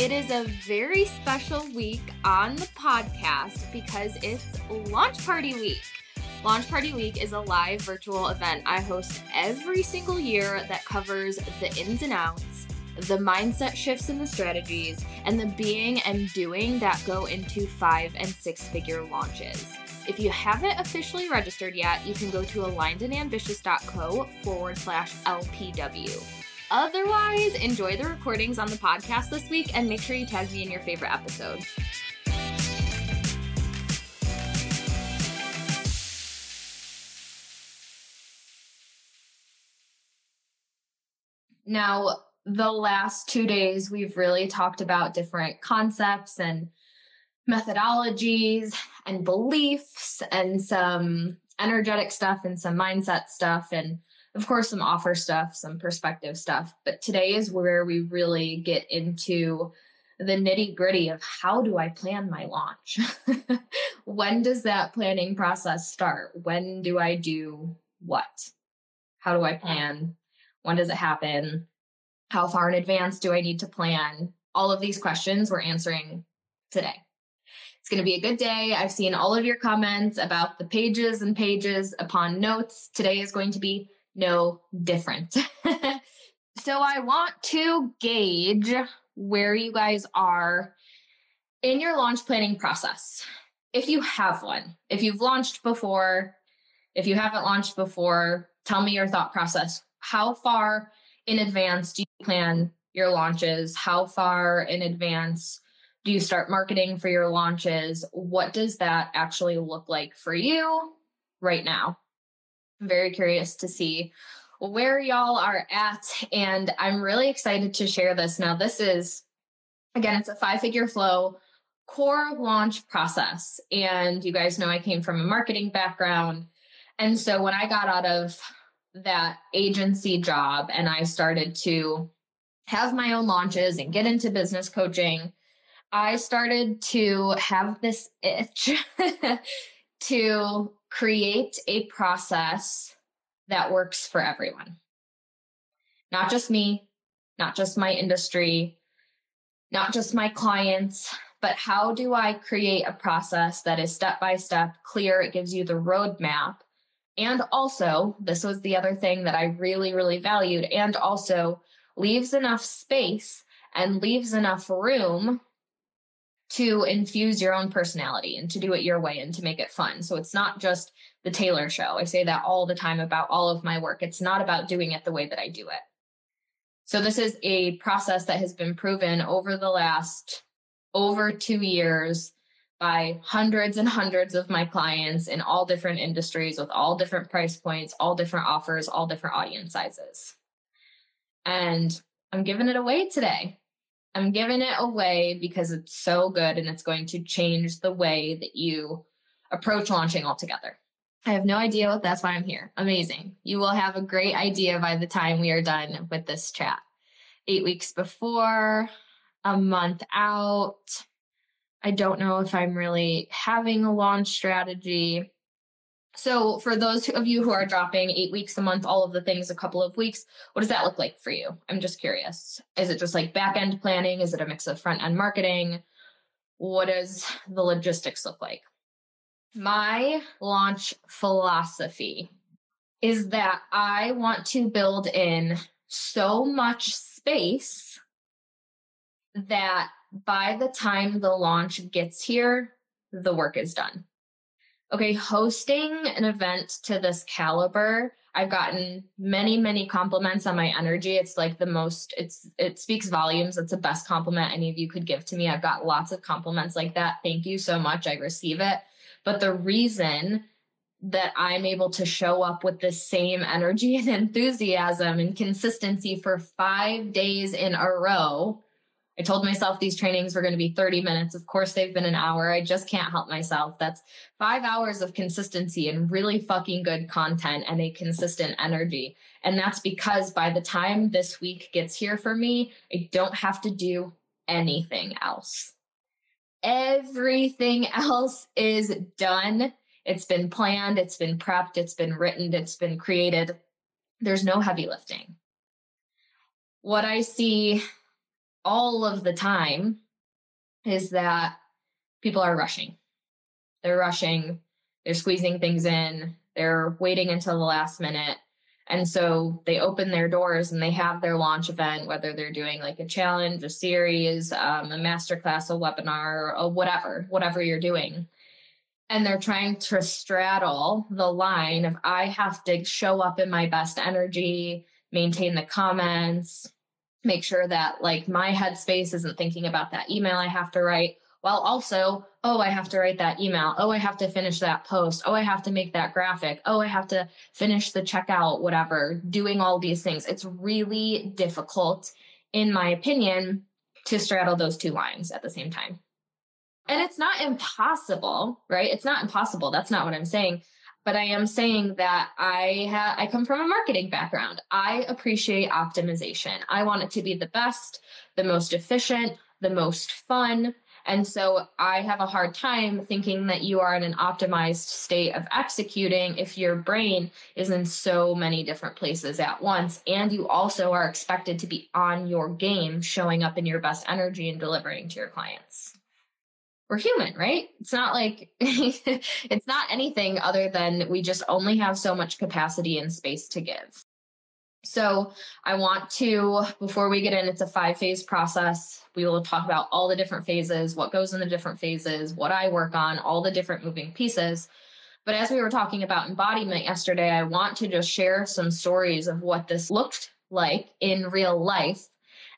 It is a very special week on the podcast because it's launch party week. Launch Party Week is a live virtual event I host every single year that covers the ins and outs, the mindset shifts and the strategies, and the being and doing that go into five and six figure launches. If you haven't officially registered yet, you can go to alignedandambitious.co forward slash LPW. Otherwise, enjoy the recordings on the podcast this week and make sure you tag me in your favorite episode. Now, the last two days, we've really talked about different concepts and methodologies and beliefs and some energetic stuff and some mindset stuff and of course some offer stuff some perspective stuff but today is where we really get into the nitty gritty of how do i plan my launch? When does that planning process start? When do i do what? How do i plan? When does it happen? How far in advance do i need to plan? All of these questions we're answering today. It's going to be a good day. I've seen all of your comments about the pages and pages upon notes. Today is going to be no different. so I want to gauge where you guys are in your launch planning process. If you have one, if you've launched before, if you haven't launched before, tell me your thought process. How far in advance do you plan your launches? How far in advance do you start marketing for your launches? What does that actually look like for you right now? Very curious to see where y'all are at. And I'm really excited to share this. Now, this is, again, it's a five figure flow core launch process. And you guys know I came from a marketing background. And so when I got out of that agency job and I started to have my own launches and get into business coaching, I started to have this itch to create a process that works for everyone. Not just me, not just my industry, not just my clients, but how do I create a process that is step by step, clear? It gives you the roadmap. And also, this was the other thing that I really, really valued, and also leaves enough space and leaves enough room to infuse your own personality and to do it your way and to make it fun. So it's not just the Taylor show. I say that all the time about all of my work. It's not about doing it the way that I do it. So this is a process that has been proven over the last over 2 years by hundreds and hundreds of my clients in all different industries with all different price points, all different offers, all different audience sizes. And I'm giving it away today. I'm giving it away because it's so good and it's going to change the way that you approach launching altogether. I have no idea what that's why I'm here. Amazing. You will have a great idea by the time we are done with this chat. Eight weeks before, a month out. I don't know if I'm really having a launch strategy. So, for those of you who are dropping eight weeks a month, all of the things a couple of weeks, what does that look like for you? I'm just curious. Is it just like back end planning? Is it a mix of front end marketing? What does the logistics look like? My launch philosophy is that I want to build in so much space that by the time the launch gets here, the work is done okay, hosting an event to this caliber, I've gotten many, many compliments on my energy. It's like the most, it's, it speaks volumes. It's the best compliment any of you could give to me. I've got lots of compliments like that. Thank you so much. I receive it. But the reason that I'm able to show up with the same energy and enthusiasm and consistency for five days in a row I told myself these trainings were going to be 30 minutes. Of course, they've been an hour. I just can't help myself. That's five hours of consistency and really fucking good content and a consistent energy. And that's because by the time this week gets here for me, I don't have to do anything else. Everything else is done. It's been planned, it's been prepped, it's been written, it's been created. There's no heavy lifting. What I see all of the time is that people are rushing. They're rushing, they're squeezing things in, they're waiting until the last minute. And so they open their doors and they have their launch event, whether they're doing like a challenge, a series, um, a masterclass, a webinar, or whatever, whatever you're doing. And they're trying to straddle the line of I have to show up in my best energy, maintain the comments, make sure that like my headspace isn't thinking about that email I have to write while also, oh, I have to write that email. Oh, I have to finish that post. Oh, I have to make that graphic. Oh, I have to finish the checkout, whatever, doing all these things. It's really difficult, in my opinion, to straddle those two lines at the same time. And it's not impossible, right? It's not impossible. That's not what I'm saying but I am saying that I I come from a marketing background. I appreciate optimization. I want it to be the best, the most efficient, the most fun. And so I have a hard time thinking that you are in an optimized state of executing if your brain is in so many different places at once. And you also are expected to be on your game, showing up in your best energy and delivering to your clients we're human, right? It's not like it's not anything other than we just only have so much capacity and space to give. So, I want to, before we get in, it's a five phase process. We will talk about all the different phases, what goes in the different phases, what I work on, all the different moving pieces. But as we were talking about embodiment yesterday, I want to just share some stories of what this looked like in real life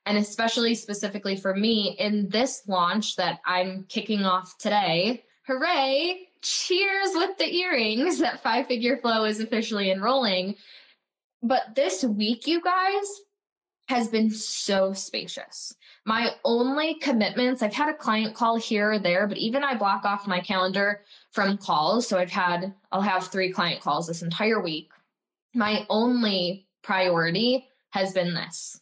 and especially specifically for me in this launch that I'm kicking off today. Hooray! Cheers with the earrings that Five Figure Flow is officially enrolling. But this week, you guys, has been so spacious. My only commitments, I've had a client call here or there, but even I block off my calendar from calls. So I've had, I'll have three client calls this entire week. My only priority has been this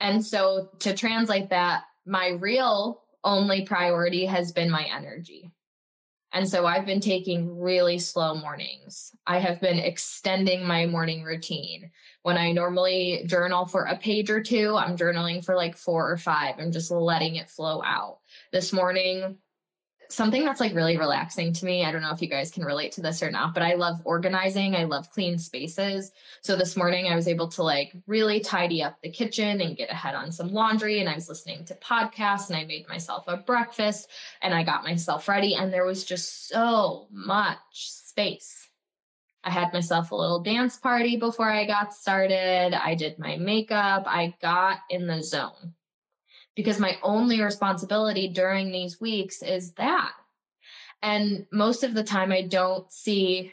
and so to translate that, my real only priority has been my energy. And so I've been taking really slow mornings. I have been extending my morning routine. When I normally journal for a page or two, I'm journaling for like four or five. I'm just letting it flow out. This morning, something that's like really relaxing to me. I don't know if you guys can relate to this or not, but I love organizing. I love clean spaces. So this morning I was able to like really tidy up the kitchen and get ahead on some laundry. And I was listening to podcasts and I made myself a breakfast and I got myself ready. And there was just so much space. I had myself a little dance party before I got started. I did my makeup. I got in the zone because my only responsibility during these weeks is that. And most of the time, I don't see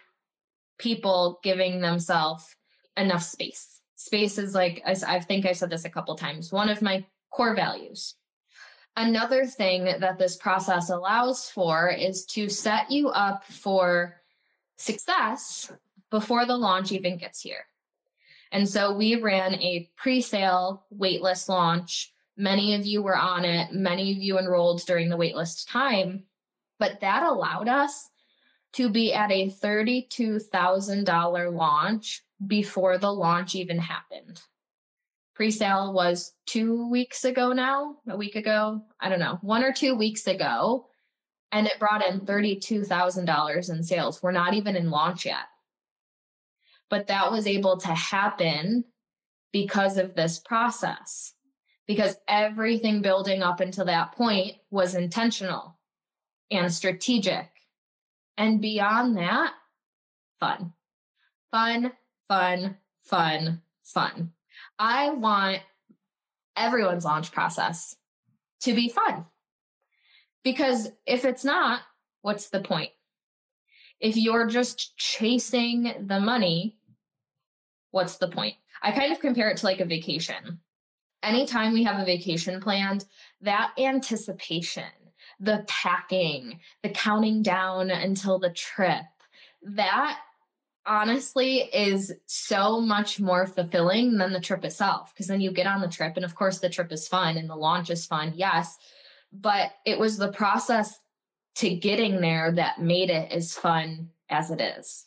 people giving themselves enough space. Space is like, I think I said this a couple times, one of my core values. Another thing that this process allows for is to set you up for success before the launch even gets here. And so we ran a pre sale waitlist launch Many of you were on it, many of you enrolled during the waitlist time, but that allowed us to be at a $32,000 launch before the launch even happened. Pre-sale was 2 weeks ago now, a week ago, I don't know, 1 or 2 weeks ago, and it brought in $32,000 in sales. We're not even in launch yet. But that was able to happen because of this process because everything building up until that point was intentional and strategic. And beyond that, fun, fun, fun, fun, fun. I want everyone's launch process to be fun. Because if it's not, what's the point? If you're just chasing the money, what's the point? I kind of compare it to like a vacation anytime we have a vacation planned, that anticipation, the packing, the counting down until the trip, that honestly is so much more fulfilling than the trip itself. Because then you get on the trip, and of course, the trip is fun and the launch is fun, yes. But it was the process to getting there that made it as fun as it is.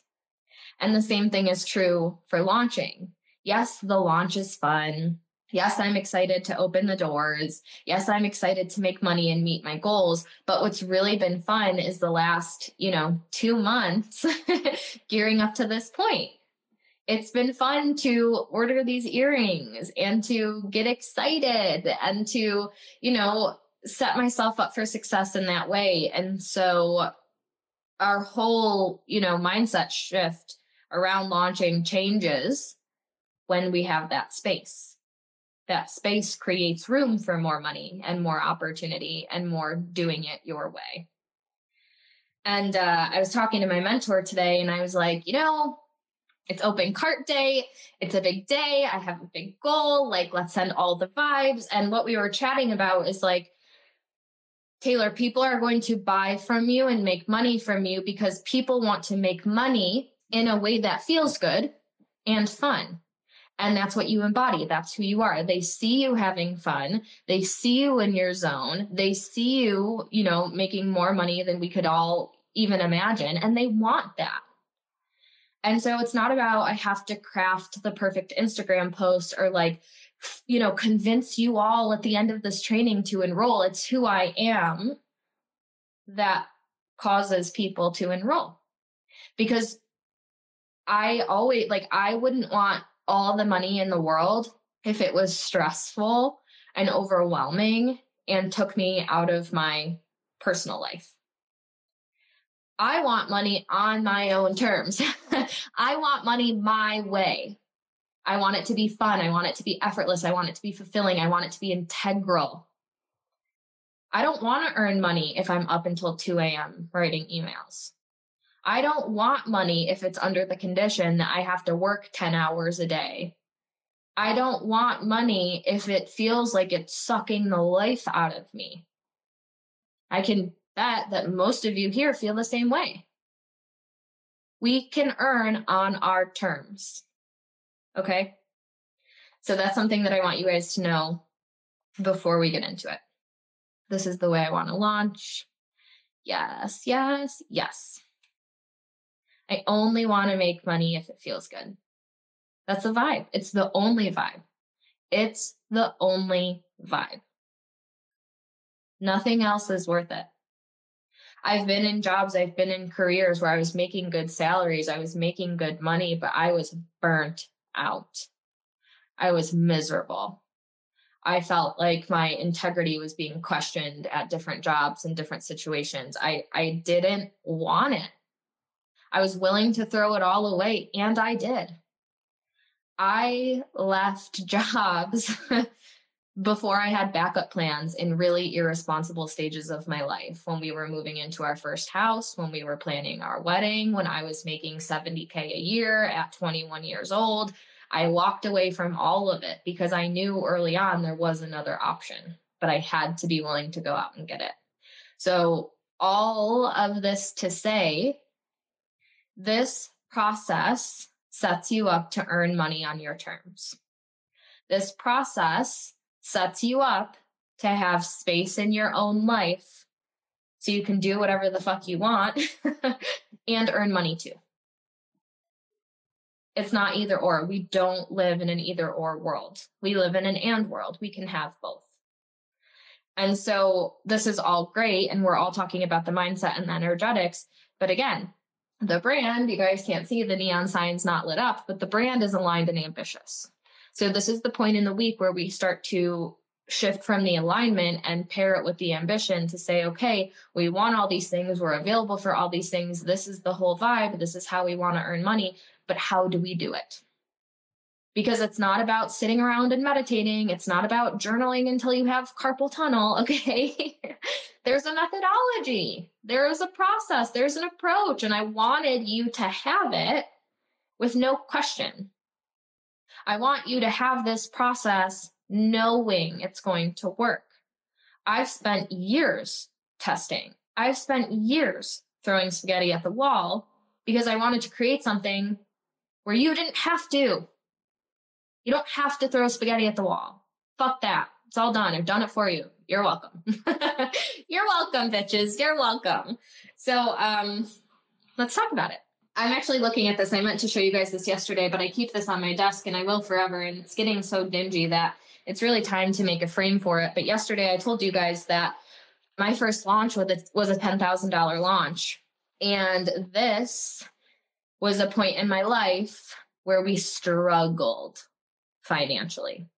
And the same thing is true for launching. Yes, the launch is fun Yes, I'm excited to open the doors. Yes, I'm excited to make money and meet my goals. But what's really been fun is the last, you know, two months gearing up to this point. It's been fun to order these earrings and to get excited and to, you know, set myself up for success in that way. And so our whole, you know, mindset shift around launching changes when we have that space that space creates room for more money and more opportunity and more doing it your way. And uh, I was talking to my mentor today and I was like, you know, it's open cart day. It's a big day. I have a big goal. Like, let's send all the vibes. And what we were chatting about is like, Taylor, people are going to buy from you and make money from you because people want to make money in a way that feels good and fun. And that's what you embody. That's who you are. They see you having fun. They see you in your zone. They see you, you know, making more money than we could all even imagine. And they want that. And so it's not about I have to craft the perfect Instagram post or like, you know, convince you all at the end of this training to enroll. It's who I am that causes people to enroll. Because I always like, I wouldn't want all the money in the world if it was stressful and overwhelming and took me out of my personal life. I want money on my own terms. I want money my way. I want it to be fun. I want it to be effortless. I want it to be fulfilling. I want it to be integral. I don't want to earn money if I'm up until 2 a.m. writing emails. I don't want money if it's under the condition that I have to work 10 hours a day. I don't want money if it feels like it's sucking the life out of me. I can bet that most of you here feel the same way. We can earn on our terms. Okay? So that's something that I want you guys to know before we get into it. This is the way I want to launch. Yes, yes, yes. I only want to make money if it feels good. That's the vibe. It's the only vibe. It's the only vibe. Nothing else is worth it. I've been in jobs, I've been in careers where I was making good salaries, I was making good money, but I was burnt out. I was miserable. I felt like my integrity was being questioned at different jobs and different situations. I, I didn't want it. I was willing to throw it all away, and I did. I left jobs before I had backup plans in really irresponsible stages of my life. When we were moving into our first house, when we were planning our wedding, when I was making 70K a year at 21 years old, I walked away from all of it because I knew early on there was another option, but I had to be willing to go out and get it. So, all of this to say, this process sets you up to earn money on your terms. This process sets you up to have space in your own life so you can do whatever the fuck you want and earn money too. It's not either or. We don't live in an either or world. We live in an and world. We can have both. And so this is all great. And we're all talking about the mindset and the energetics. But again, the brand, you guys can't see the neon signs not lit up, but the brand is aligned and ambitious. So this is the point in the week where we start to shift from the alignment and pair it with the ambition to say, okay, we want all these things, we're available for all these things. This is the whole vibe. This is how we want to earn money. But how do we do it? Because it's not about sitting around and meditating. It's not about journaling until you have carpal tunnel. Okay. there's a methodology, there is a process, there's an approach, and I wanted you to have it with no question. I want you to have this process knowing it's going to work. I've spent years testing. I've spent years throwing spaghetti at the wall because I wanted to create something where you didn't have to. You don't have to throw spaghetti at the wall. Fuck that. It's all done. I've done it for you. You're welcome. You're welcome, bitches. You're welcome. So, um, let's talk about it. I'm actually looking at this. I meant to show you guys this yesterday, but I keep this on my desk and I will forever. And it's getting so dingy that it's really time to make a frame for it. But yesterday I told you guys that my first launch was a, was a $10,000 launch. And this was a point in my life where we struggled financially.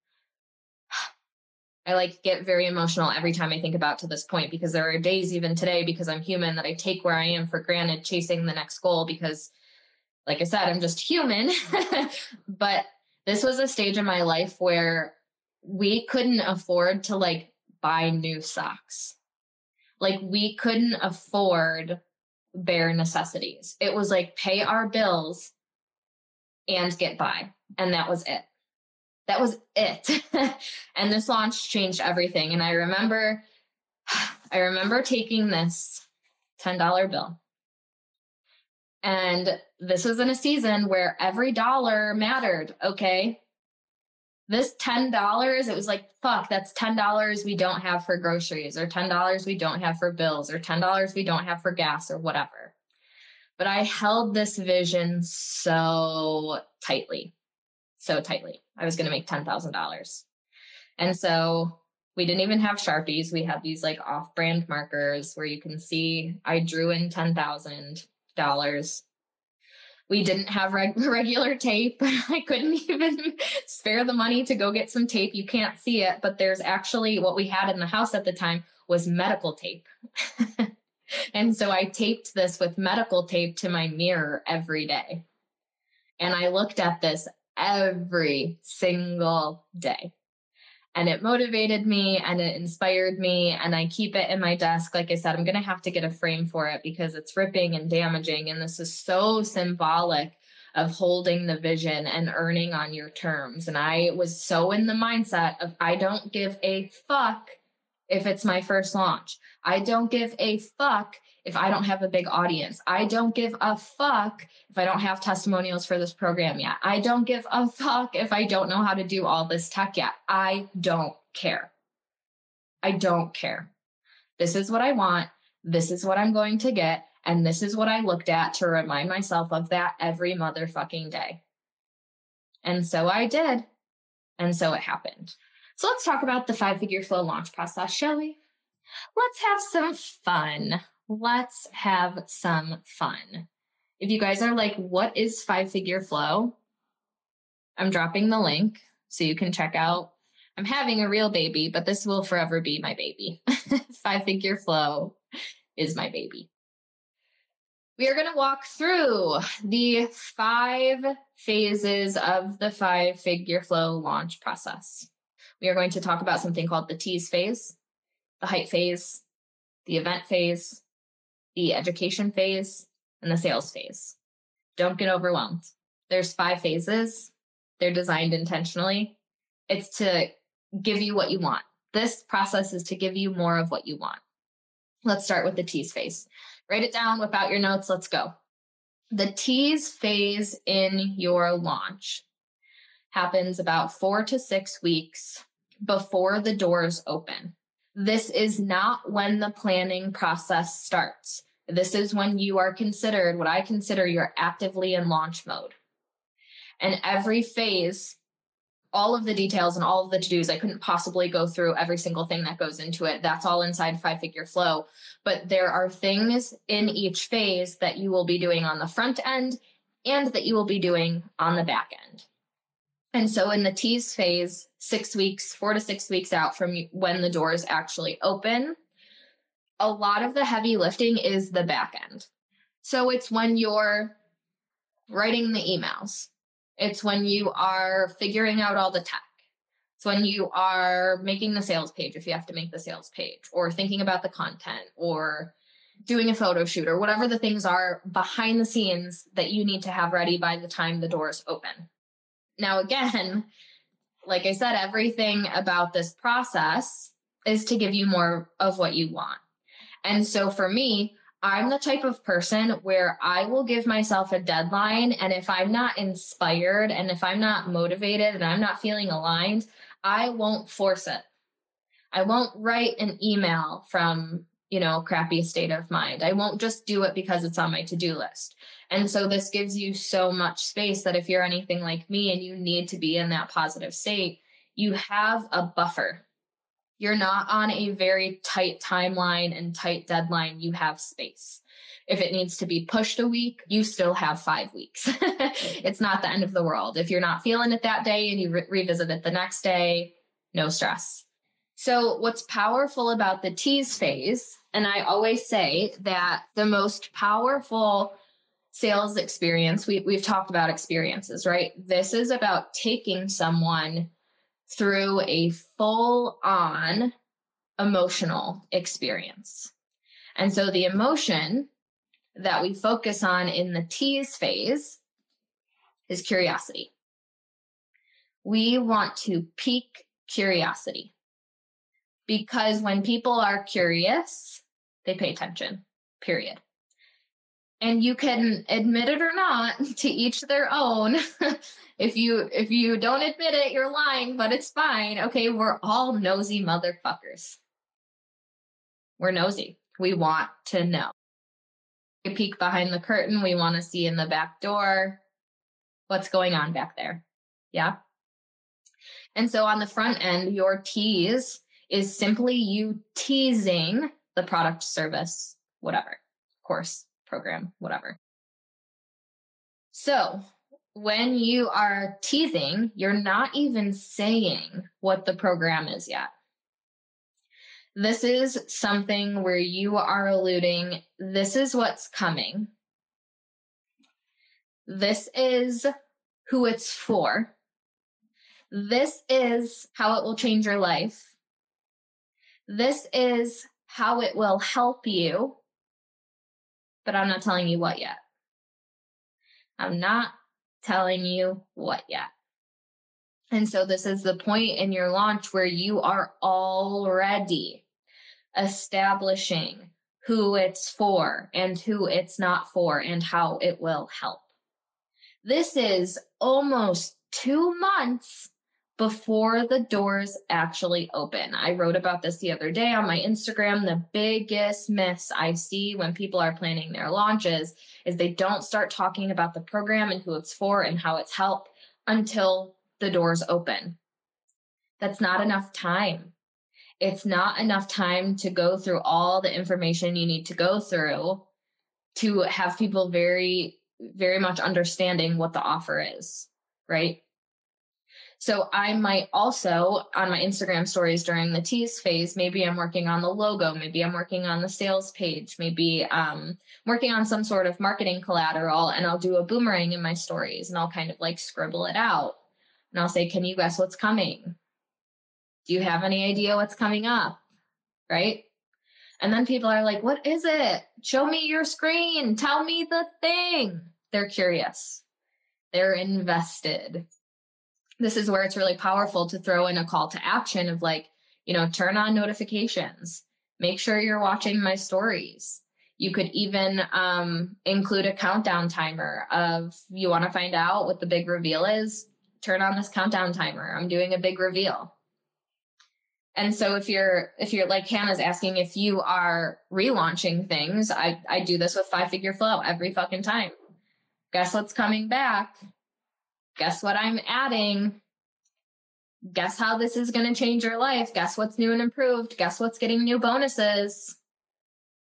I like get very emotional every time I think about to this point because there are days even today because I'm human that I take where I am for granted chasing the next goal because like I said I'm just human. but this was a stage in my life where we couldn't afford to like buy new socks. Like we couldn't afford bare necessities. It was like pay our bills and get by. And that was it. That was it. and this launch changed everything. And I remember, I remember taking this $10 bill. And this was in a season where every dollar mattered. Okay this $10 it was like fuck that's $10 we don't have for groceries or $10 we don't have for bills or $10 we don't have for gas or whatever but i held this vision so tightly so tightly i was going to make $10000 and so we didn't even have sharpies we had these like off-brand markers where you can see i drew in $10000 we didn't have reg- regular tape. I couldn't even spare the money to go get some tape. You can't see it, but there's actually what we had in the house at the time was medical tape. and so I taped this with medical tape to my mirror every day. And I looked at this every single day. And it motivated me and it inspired me and i keep it in my desk. Like i said i'm going to have to get a frame for it because it's ripping and damaging and this is so symbolic of holding the vision and earning on your terms. And i was so in the mindset of i don't give a fuck if it's my first launch. I don't give a fuck if I don't have a big audience. I don't give a fuck if I don't have testimonials for this program yet. I don't give a fuck if I don't know how to do all this tech yet. I don't care. I don't care. This is what I want. This is what I'm going to get. And this is what I looked at to remind myself of that every motherfucking day. And so I did. And so it happened. So let's talk about the five figure flow launch process, shall we? Let's have some fun let's have some fun. If you guys are like, what is five figure flow? I'm dropping the link so you can check out. I'm having a real baby, but this will forever be my baby. five figure flow is my baby. We are going to walk through the five phases of the five figure flow launch process. We are going to talk about something called the tease phase, the hype phase, the event phase, the education phase, and the sales phase. Don't get overwhelmed. There's five phases. They're designed intentionally. It's to give you what you want. This process is to give you more of what you want. Let's start with the tease phase. Write it down, whip out your notes. Let's go. The tease phase in your launch happens about four to six weeks before the doors open. This is not when the planning process starts. This is when you are considered what I consider you're actively in launch mode. And every phase, all of the details and all of the to dos, I couldn't possibly go through every single thing that goes into it. That's all inside five figure flow. But there are things in each phase that you will be doing on the front end and that you will be doing on the back end. And so in the tease phase, six weeks, four to six weeks out from when the doors actually open, a lot of the heavy lifting is the back end. So it's when you're writing the emails, it's when you are figuring out all the tech. It's when you are making the sales page, if you have to make the sales page, or thinking about the content, or doing a photo shoot, or whatever the things are behind the scenes that you need to have ready by the time the doors open. Now, again, like I said, everything about this process is to give you more of what you want. And so for me, I'm the type of person where I will give myself a deadline. And if I'm not inspired and if I'm not motivated and I'm not feeling aligned, I won't force it. I won't write an email from you know, crappy state of mind. I won't just do it because it's on my to do list. And so this gives you so much space that if you're anything like me and you need to be in that positive state, you have a buffer. You're not on a very tight timeline and tight deadline. You have space. If it needs to be pushed a week, you still have five weeks. it's not the end of the world. If you're not feeling it that day and you re- revisit it the next day, no stress. So, what's powerful about the tease phase, and I always say that the most powerful sales experience, we, we've talked about experiences, right? This is about taking someone through a full on emotional experience. And so the emotion that we focus on in the tease phase is curiosity. We want to pique curiosity because when people are curious, they pay attention, period. And you can admit it or not, to each their own. if you if you don't admit it, you're lying, but it's fine. Okay, we're all nosy motherfuckers. We're nosy. We want to know. We peek behind the curtain. We want to see in the back door what's going on back there. Yeah. And so on the front end, your tease is simply you teasing the product, service, whatever, course, program, whatever. So when you are teasing, you're not even saying what the program is yet. This is something where you are alluding, this is what's coming. This is who it's for. This is how it will change your life. This is how it will help you. But I'm not telling you what yet. I'm not telling you what yet. And so this is the point in your launch where you are already establishing who it's for and who it's not for and how it will help. This is almost two months before the doors actually open. I wrote about this the other day on my Instagram. The biggest myths I see when people are planning their launches is they don't start talking about the program and who it's for and how it's helped until the doors open. That's not enough time it's not enough time to go through all the information you need to go through to have people very very much understanding what the offer is right so i might also on my instagram stories during the tease phase maybe i'm working on the logo maybe i'm working on the sales page maybe um working on some sort of marketing collateral and i'll do a boomerang in my stories and i'll kind of like scribble it out and i'll say can you guess what's coming do you have any idea what's coming up? Right? And then people are like, What is it? Show me your screen. Tell me the thing. They're curious, they're invested. This is where it's really powerful to throw in a call to action of like, you know, turn on notifications, make sure you're watching my stories. You could even um, include a countdown timer of you want to find out what the big reveal is, turn on this countdown timer. I'm doing a big reveal and so if you're if you're like Hannah's asking if you are relaunching things, I I do this with five figure flow every fucking time. Guess what's coming back? Guess what I'm adding? Guess how this is going to change your life? Guess what's new and improved? Guess what's getting new bonuses?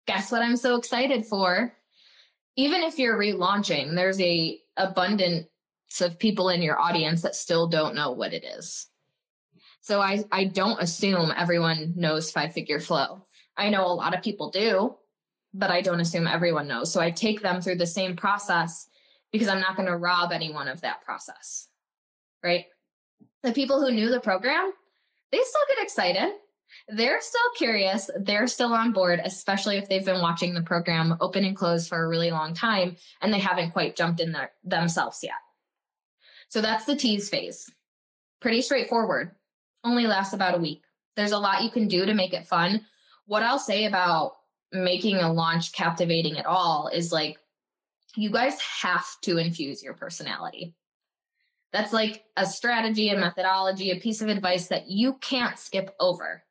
Guess what I'm so excited for? Even if you're relaunching, there's a abundance of people in your audience that still don't know what it is. So I, I don't assume everyone knows five figure flow. I know a lot of people do, but I don't assume everyone knows. So I take them through the same process because I'm not going to rob anyone of that process. Right? The people who knew the program, they still get excited. They're still curious. They're still on board, especially if they've been watching the program open and close for a really long time and they haven't quite jumped in there themselves yet. So that's the tease phase. Pretty straightforward only lasts about a week. There's a lot you can do to make it fun. What I'll say about making a launch captivating at all is like, you guys have to infuse your personality. That's like a strategy, a methodology, a piece of advice that you can't skip over.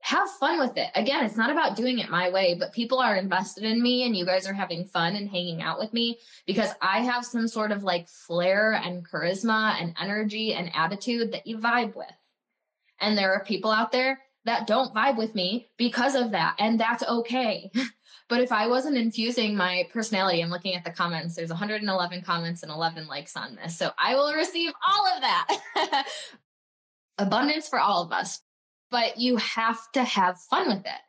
have fun with it. Again, it's not about doing it my way, but people are invested in me and you guys are having fun and hanging out with me because I have some sort of like flair and charisma and energy and attitude that you vibe with. And there are people out there that don't vibe with me because of that. And that's okay. but if I wasn't infusing my personality, I'm looking at the comments, there's 111 comments and 11 likes on this. So I will receive all of that. Abundance for all of us but you have to have fun with it.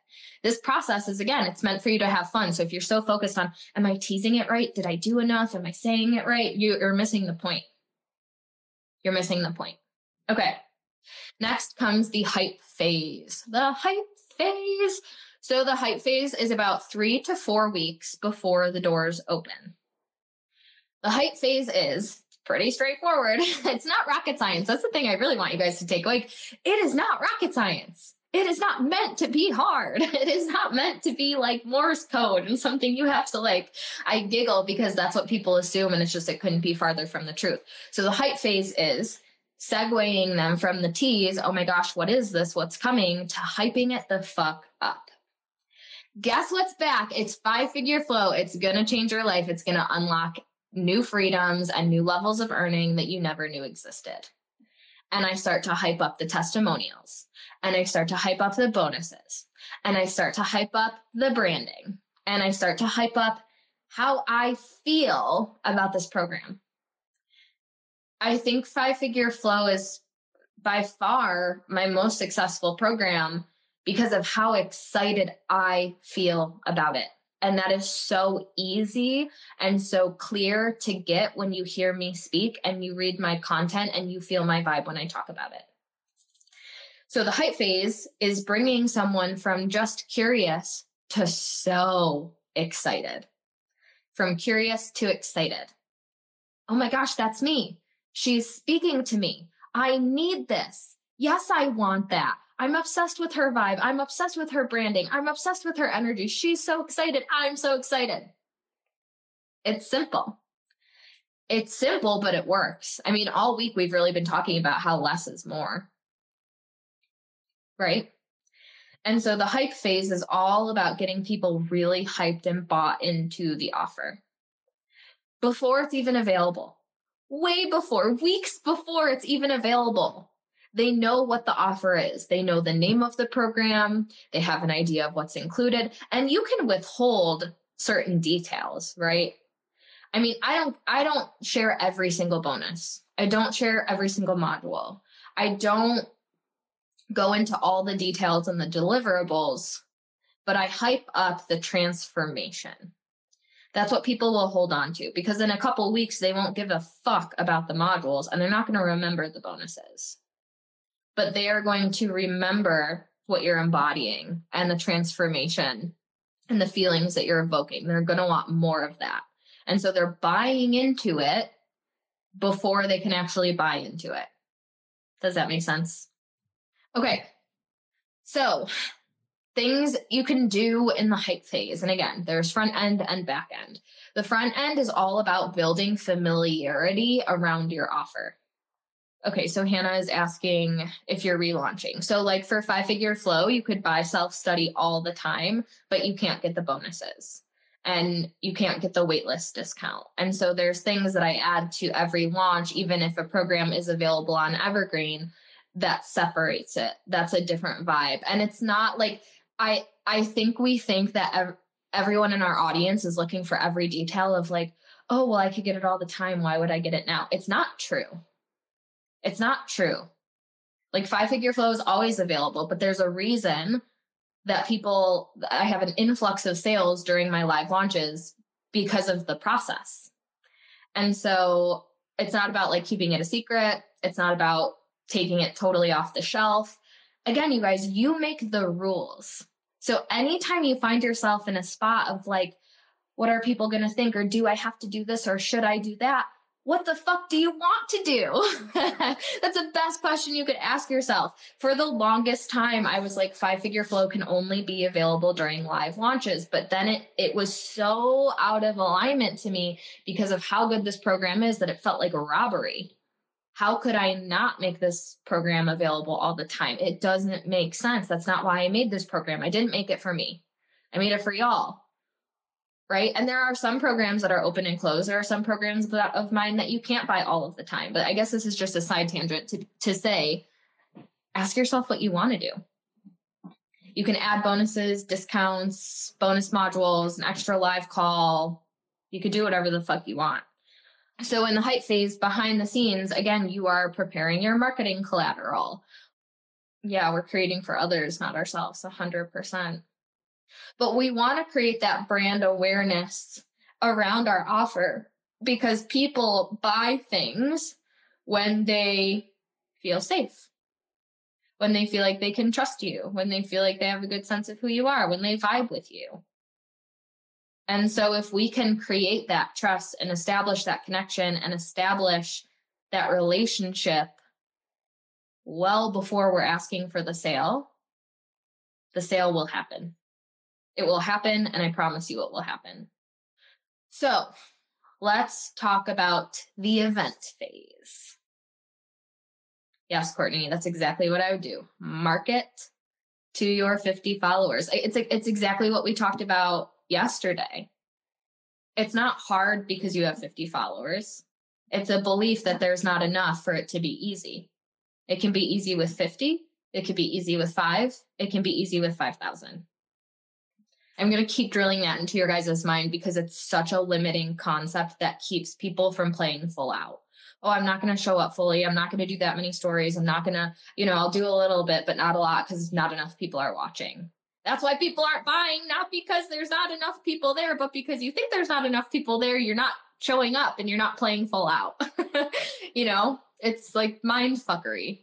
This process is again, it's meant for you to have fun. So if you're so focused on, am I teasing it right? Did I do enough? Am I saying it right? You're missing the point. You're missing the point. Okay. Next comes the hype phase. The hype phase. So the hype phase is about three to four weeks before the doors open. The hype phase is pretty straightforward. it's not rocket science. That's the thing I really want you guys to take. Like, it is not rocket science. It is not meant to be hard. It is not meant to be like Morse code and something you have to like. I giggle because that's what people assume, and it's just it couldn't be farther from the truth. So the hype phase is segueing them from the tease, oh my gosh, what is this? What's coming? to hyping it the fuck up. Guess what's back? It's five figure flow. It's gonna change your life. It's gonna unlock new freedoms and new levels of earning that you never knew existed. And I start to hype up the testimonials and I start to hype up the bonuses and I start to hype up the branding and I start to hype up how I feel about this program. I think Five Figure Flow is by far my most successful program because of how excited I feel about it. And that is so easy and so clear to get when you hear me speak and you read my content and you feel my vibe when I talk about it. So the hype phase is bringing someone from just curious to so excited. From curious to excited. Oh my gosh, that's me. She's speaking to me. I need this. Yes, I want that. I'm obsessed with her vibe. I'm obsessed with her branding. I'm obsessed with her energy. She's so excited. I'm so excited. It's simple. It's simple, but it works. I mean, all week we've really been talking about how less is more. Right? And so the hype phase is all about getting people really hyped and bought into the offer before it's even available. Way before, weeks before it's even available they know what the offer is. They know the name of the program. They have an idea of what's included and you can withhold certain details, right? I mean, I don't I don't share every single bonus. I don't share every single module. I don't go into all the details and the deliverables, but I hype up the transformation. That's what people will hold on to because in a couple weeks they won't give a fuck about the modules and they're not going to remember the bonuses but they are going to remember what you're embodying and the transformation and the feelings that you're evoking. They're going to want more of that. And so they're buying into it before they can actually buy into it. Does that make sense? Okay. So, things you can do in the hype phase. And again, there's front end and back end. The front end is all about building familiarity around your offer. Okay, so Hannah is asking if you're relaunching. So, like for five figure flow, you could buy self study all the time, but you can't get the bonuses and you can't get the waitlist discount. And so, there's things that I add to every launch, even if a program is available on Evergreen, that separates it. That's a different vibe. And it's not like I, I think we think that ev- everyone in our audience is looking for every detail of like, oh, well, I could get it all the time. Why would I get it now? It's not true it's not true. Like five figure flow is always available, but there's a reason that people, I have an influx of sales during my live launches because of the process. And so it's not about like keeping it a secret. It's not about taking it totally off the shelf. Again, you guys, you make the rules. So anytime you find yourself in a spot of like, what are people going to think? Or do I have to do this? Or should I do that? What the fuck do you want to do? That's the best question you could ask yourself. For the longest time, I was like, five figure flow can only be available during live launches. But then it, it was so out of alignment to me because of how good this program is that it felt like a robbery. how could I not make this program available all the time? It doesn't make sense. That's not why I made this program. I didn't make it for me. I made it for y'all. Right. And there are some programs that are open and closed. There are some programs that, of mine that you can't buy all of the time. But I guess this is just a side tangent to, to say ask yourself what you want to do. You can add bonuses, discounts, bonus modules, an extra live call. You could do whatever the fuck you want. So in the hype phase behind the scenes, again, you are preparing your marketing collateral. Yeah, we're creating for others, not ourselves, 100%. But we want to create that brand awareness around our offer because people buy things when they feel safe, when they feel like they can trust you, when they feel like they have a good sense of who you are, when they vibe with you. And so, if we can create that trust and establish that connection and establish that relationship well before we're asking for the sale, the sale will happen. It will happen, and I promise you it will happen. So, let's talk about the event phase. Yes, Courtney, that's exactly what I would do. Market to your 50 followers. It's it's exactly what we talked about yesterday. It's not hard because you have 50 followers. It's a belief that there's not enough for it to be easy. It can be easy with 50. It could be easy with five. It can be easy with 5,000. I'm going to keep drilling that into your guys' mind because it's such a limiting concept that keeps people from playing full out. Oh, I'm not going to show up fully. I'm not going to do that many stories. I'm not going to, you know, I'll do a little bit, but not a lot because not enough people are watching. That's why people aren't buying, not because there's not enough people there, but because you think there's not enough people there, you're not showing up and you're not playing full out. you know, it's like mind fuckery.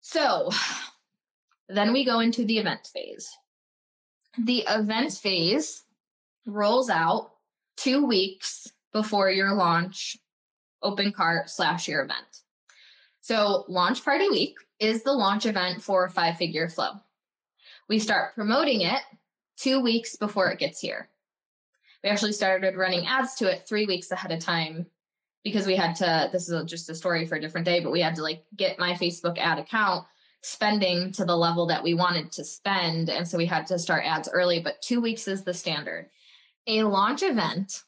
So then we go into the event phase. The event phase rolls out two weeks before your launch open cart slash your event. So launch party week is the launch event for five figure flow we start promoting it two weeks before it gets here. We actually started running ads to it three weeks ahead of time because we had to, this is just a story for a different day, but we had to like get my Facebook ad account spending to the level that we wanted to spend. And so we had to start ads early, but two weeks is the standard. A launch event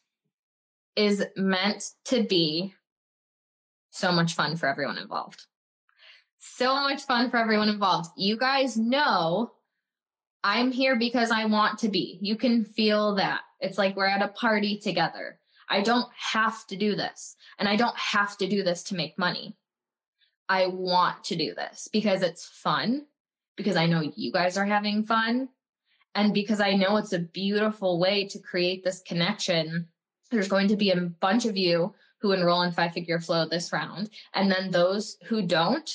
is meant to be so much fun for everyone involved. So much fun for everyone involved. You guys know I'm here because I want to be. You can feel that. It's like we're at a party together. I don't have to do this. And I don't have to do this to make money. I want to do this because it's fun, because I know you guys are having fun, and because I know it's a beautiful way to create this connection. There's going to be a bunch of you who enroll in Five Figure Flow this round. And then those who don't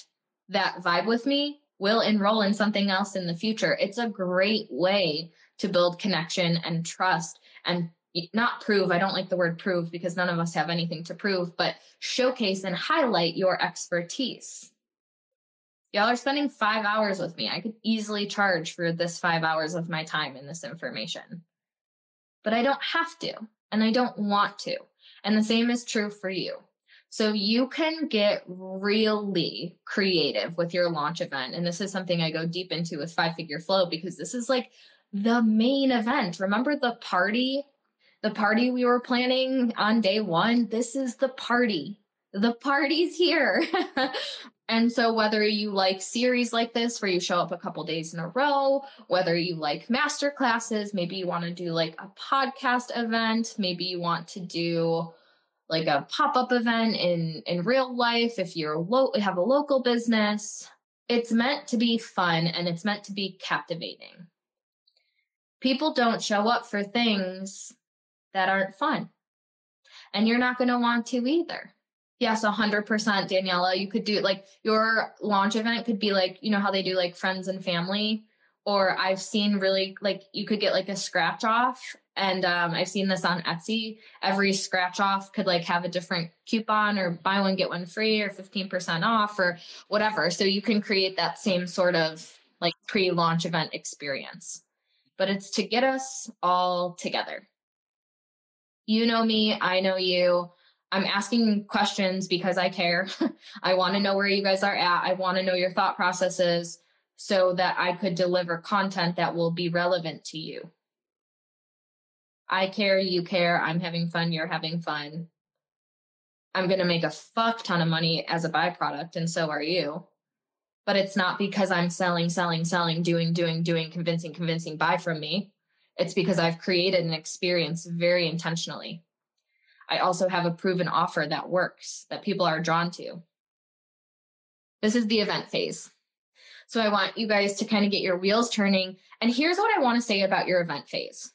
that vibe with me will enroll in something else in the future. It's a great way to build connection and trust and not prove. I don't like the word prove because none of us have anything to prove, but showcase and highlight your expertise. Y'all are spending five hours with me. I could easily charge for this five hours of my time in this information, but I don't have to and I don't want to. And the same is true for you. So you can get really creative with your launch event. And this is something I go deep into with Five Figure Flow because this is like the main event. Remember the party? The party we were planning on day one? This is the party. The party's here. and so, whether you like series like this where you show up a couple days in a row, whether you like master classes, maybe you want to do like a podcast event, maybe you want to do like a pop-up event in in real life if you're lo- have a local business it's meant to be fun and it's meant to be captivating people don't show up for things that aren't fun and you're not going to want to either yes 100% daniela you could do like your launch event could be like you know how they do like friends and family or I've seen really like you could get like a scratch off and um, I've seen this on Etsy. Every scratch off could like have a different coupon or buy one get one free or 15% off or whatever. So you can create that same sort of like pre-launch event experience. But it's to get us all together. You know me, I know you. I'm asking questions because I care. I want to know where you guys are at. I want to know your thought processes so that I could deliver content that will be relevant to you. I care, you care, I'm having fun, you're having fun. I'm going to make a fuck ton of money as a byproduct, and so are you. But it's not because I'm selling, selling, selling, doing, doing, doing, convincing, convincing, buy from me. It's because I've created an experience very intentionally. I also have a proven offer that works, that people are drawn to. This is the event phase. So I want you guys to kind of get your wheels turning. And here's what I want to say about your event phase.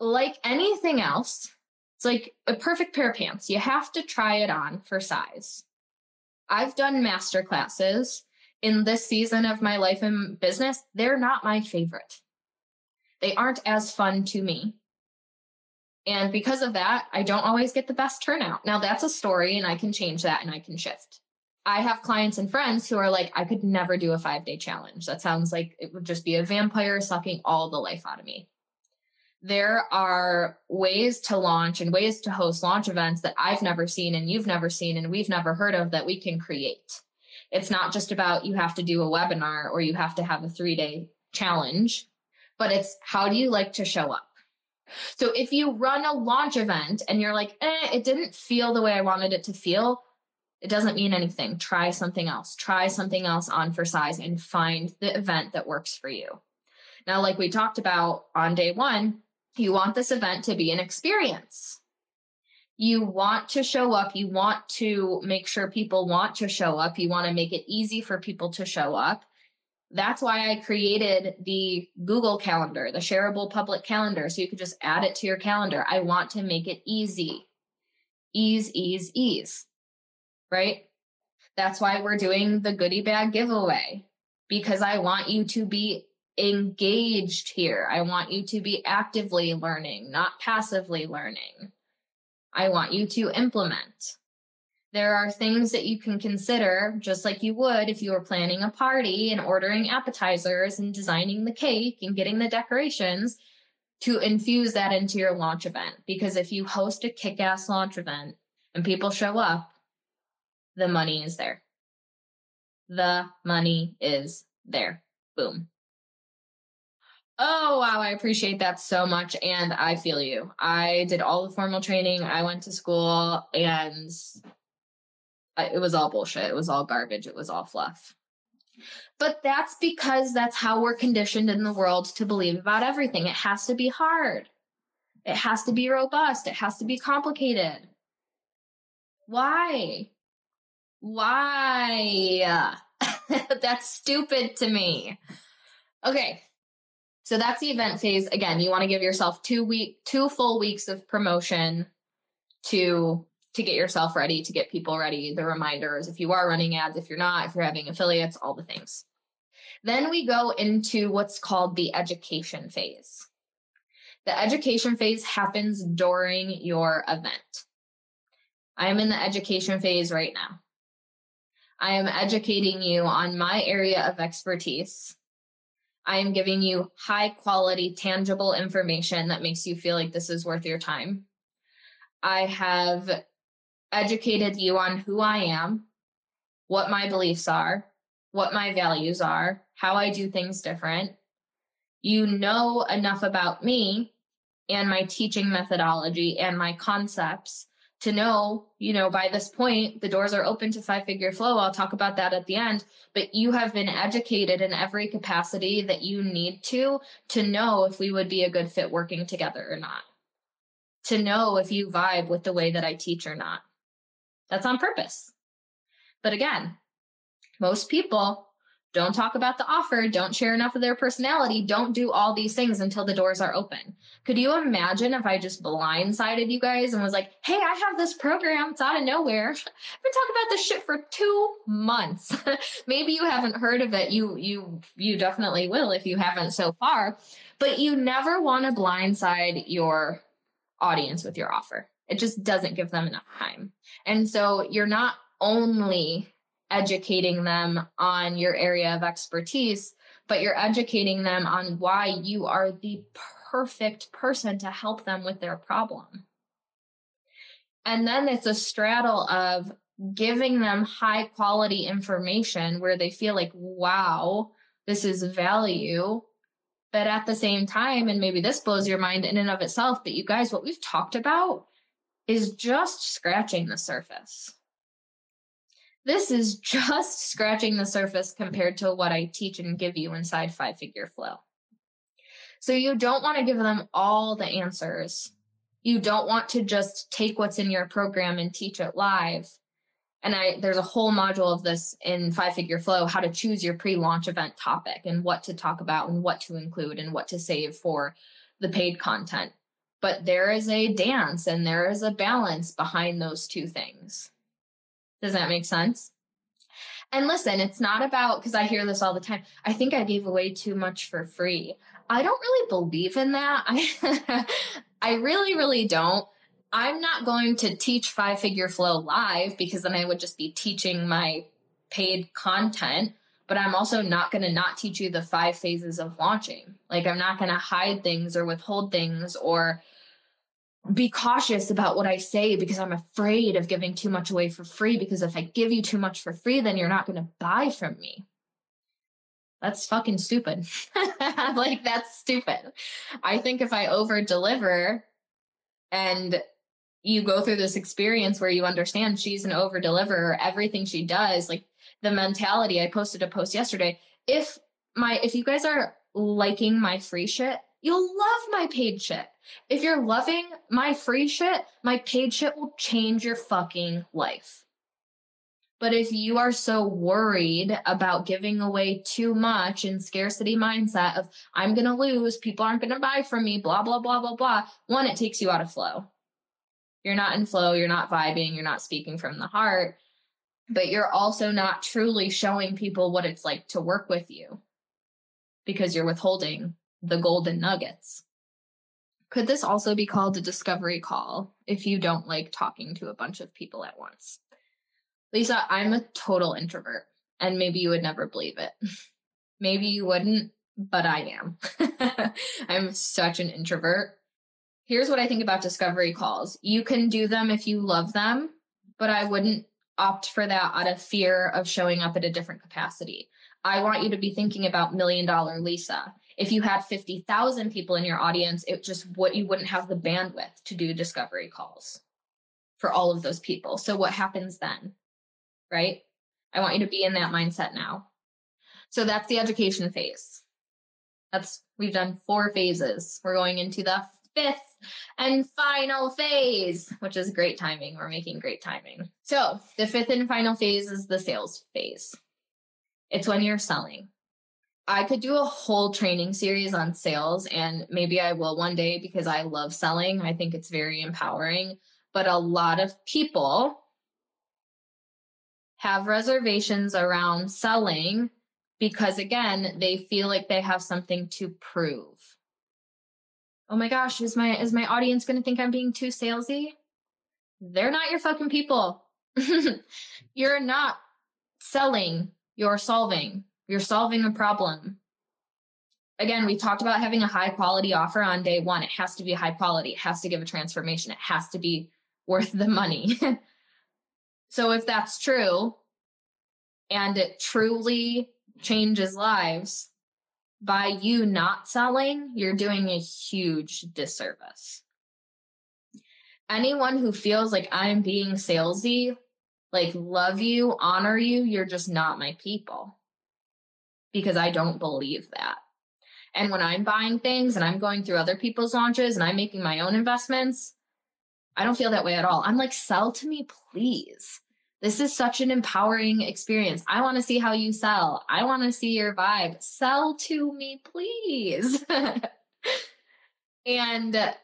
Like anything else, it's like a perfect pair of pants. You have to try it on for size. I've done master classes in this season of my life and business. They're not my favorite. They aren't as fun to me. And because of that, I don't always get the best turnout. Now, that's a story, and I can change that and I can shift. I have clients and friends who are like, I could never do a five day challenge. That sounds like it would just be a vampire sucking all the life out of me. There are ways to launch and ways to host launch events that I've never seen and you've never seen and we've never heard of that we can create. It's not just about you have to do a webinar or you have to have a three day challenge, but it's how do you like to show up? So if you run a launch event and you're like, eh, it didn't feel the way I wanted it to feel, it doesn't mean anything. Try something else. Try something else on for size and find the event that works for you. Now, like we talked about on day one, you want this event to be an experience. You want to show up. You want to make sure people want to show up. You want to make it easy for people to show up. That's why I created the Google Calendar, the shareable public calendar, so you could just add it to your calendar. I want to make it easy. Ease, ease, ease right? That's why we're doing the goodie bag giveaway because I want you to be engaged here. I want you to be actively learning, not passively learning. I want you to implement. There are things that you can consider, just like you would if you were planning a party and ordering appetizers and designing the cake and getting the decorations, to infuse that into your launch event. Because if you host a kick ass launch event and people show up, the money is there. The money is there. Boom. Oh, wow. I appreciate that so much. And I feel you. I did all the formal training. I went to school and it was all bullshit. It was all garbage. It was all fluff. But that's because that's how we're conditioned in the world to believe about everything. It has to be hard, it has to be robust, it has to be complicated. Why? Why? that's stupid to me. Okay. So that's the event phase. Again, you want to give yourself two week two full weeks of promotion to to get yourself ready, to get people ready, the reminders if you are running ads, if you're not, if you're having affiliates, all the things. Then we go into what's called the education phase. The education phase happens during your event. I am in the education phase right now. I am educating you on my area of expertise. I am giving you high quality, tangible information that makes you feel like this is worth your time. I have educated you on who I am, what my beliefs are, what my values are, how I do things different. You know enough about me and my teaching methodology and my concepts to know, you know, by this point, the doors are open to five figure flow. I'll talk about that at the end. But you have been educated in every capacity that you need to, to know if we would be a good fit working together or not, to know if you vibe with the way that I teach or not. That's on purpose. But again, most people don't talk about the offer, don't share enough of their personality, don't do all these things until the doors are open. Could you imagine if I just blindsided you guys and was like, hey, I have this program, it's out of nowhere. I've been talking about this shit for two months. Maybe you haven't heard of it. You you you definitely will if you haven't so far. But you never want to blindside your audience with your offer. It just doesn't give them enough time. And so you're not only educating them on your area of expertise, but you're educating them on why you are the perfect person to help them with their problem. And then it's a straddle of giving them high quality information where they feel like, wow, this is value. But at the same time, and maybe this blows your mind in and of itself, but you guys, what we've talked about is just scratching the surface. This is just scratching the surface compared to what I teach and give you inside five figure flow. So you don't want to give them all the answers. You don't want to just take what's in your program and teach it live. And I there's a whole module of this in five figure flow how to choose your pre-launch event topic and what to talk about and what to include and what to save for the paid content. But there is a dance and there is a balance behind those two things. Does that make sense? And listen, it's not about because I hear this all the time. I think I gave away too much for free. I don't really believe in that. I I really really don't. I'm not going to teach five figure flow live because then I would just be teaching my paid content, but I'm also not going to not teach you the five phases of launching. Like I'm not going to hide things or withhold things or be cautious about what I say because I'm afraid of giving too much away for free. Because if I give you too much for free, then you're not going to buy from me. That's fucking stupid. like, that's stupid. I think if I over deliver and you go through this experience where you understand she's an over deliverer, everything she does, like the mentality, I posted a post yesterday. If my, if you guys are liking my free shit, you'll love my paid shit. If you're loving my free shit, my paid shit will change your fucking life. But if you are so worried about giving away too much in scarcity mindset of I'm going to lose, people aren't going to buy from me, blah, blah, blah, blah, blah, one, it takes you out of flow. You're not in flow, you're not vibing, you're not speaking from the heart, but you're also not truly showing people what it's like to work with you because you're withholding the golden nuggets. Could this also be called a discovery call if you don't like talking to a bunch of people at once? Lisa, I'm a total introvert, and maybe you would never believe it. maybe you wouldn't, but I am. I'm such an introvert. Here's what I think about discovery calls you can do them if you love them, but I wouldn't opt for that out of fear of showing up at a different capacity. I want you to be thinking about million dollar Lisa if you had 50,000 people in your audience, it just what you wouldn't have the bandwidth to do discovery calls for all of those people. So what happens then? Right? I want you to be in that mindset now. So that's the education phase. That's we've done four phases. We're going into the fifth and final phase, which is great timing. We're making great timing. So, the fifth and final phase is the sales phase. It's when you're selling. I could do a whole training series on sales, and maybe I will one day because I love selling. I think it's very empowering. But a lot of people have reservations around selling because, again, they feel like they have something to prove. Oh my gosh, is my is my audience going to think I'm being too salesy? They're not your fucking people. you're not selling, you're solving. You're solving a problem. Again, we talked about having a high quality offer on day one. It has to be high quality, it has to give a transformation, it has to be worth the money. so, if that's true and it truly changes lives, by you not selling, you're doing a huge disservice. Anyone who feels like I'm being salesy, like love you, honor you, you're just not my people because I don't believe that. And when I'm buying things and I'm going through other people's launches and I'm making my own investments, I don't feel that way at all. I'm like, sell to me, please. This is such an empowering experience. I want to see how you sell. I want to see your vibe. Sell to me, please. and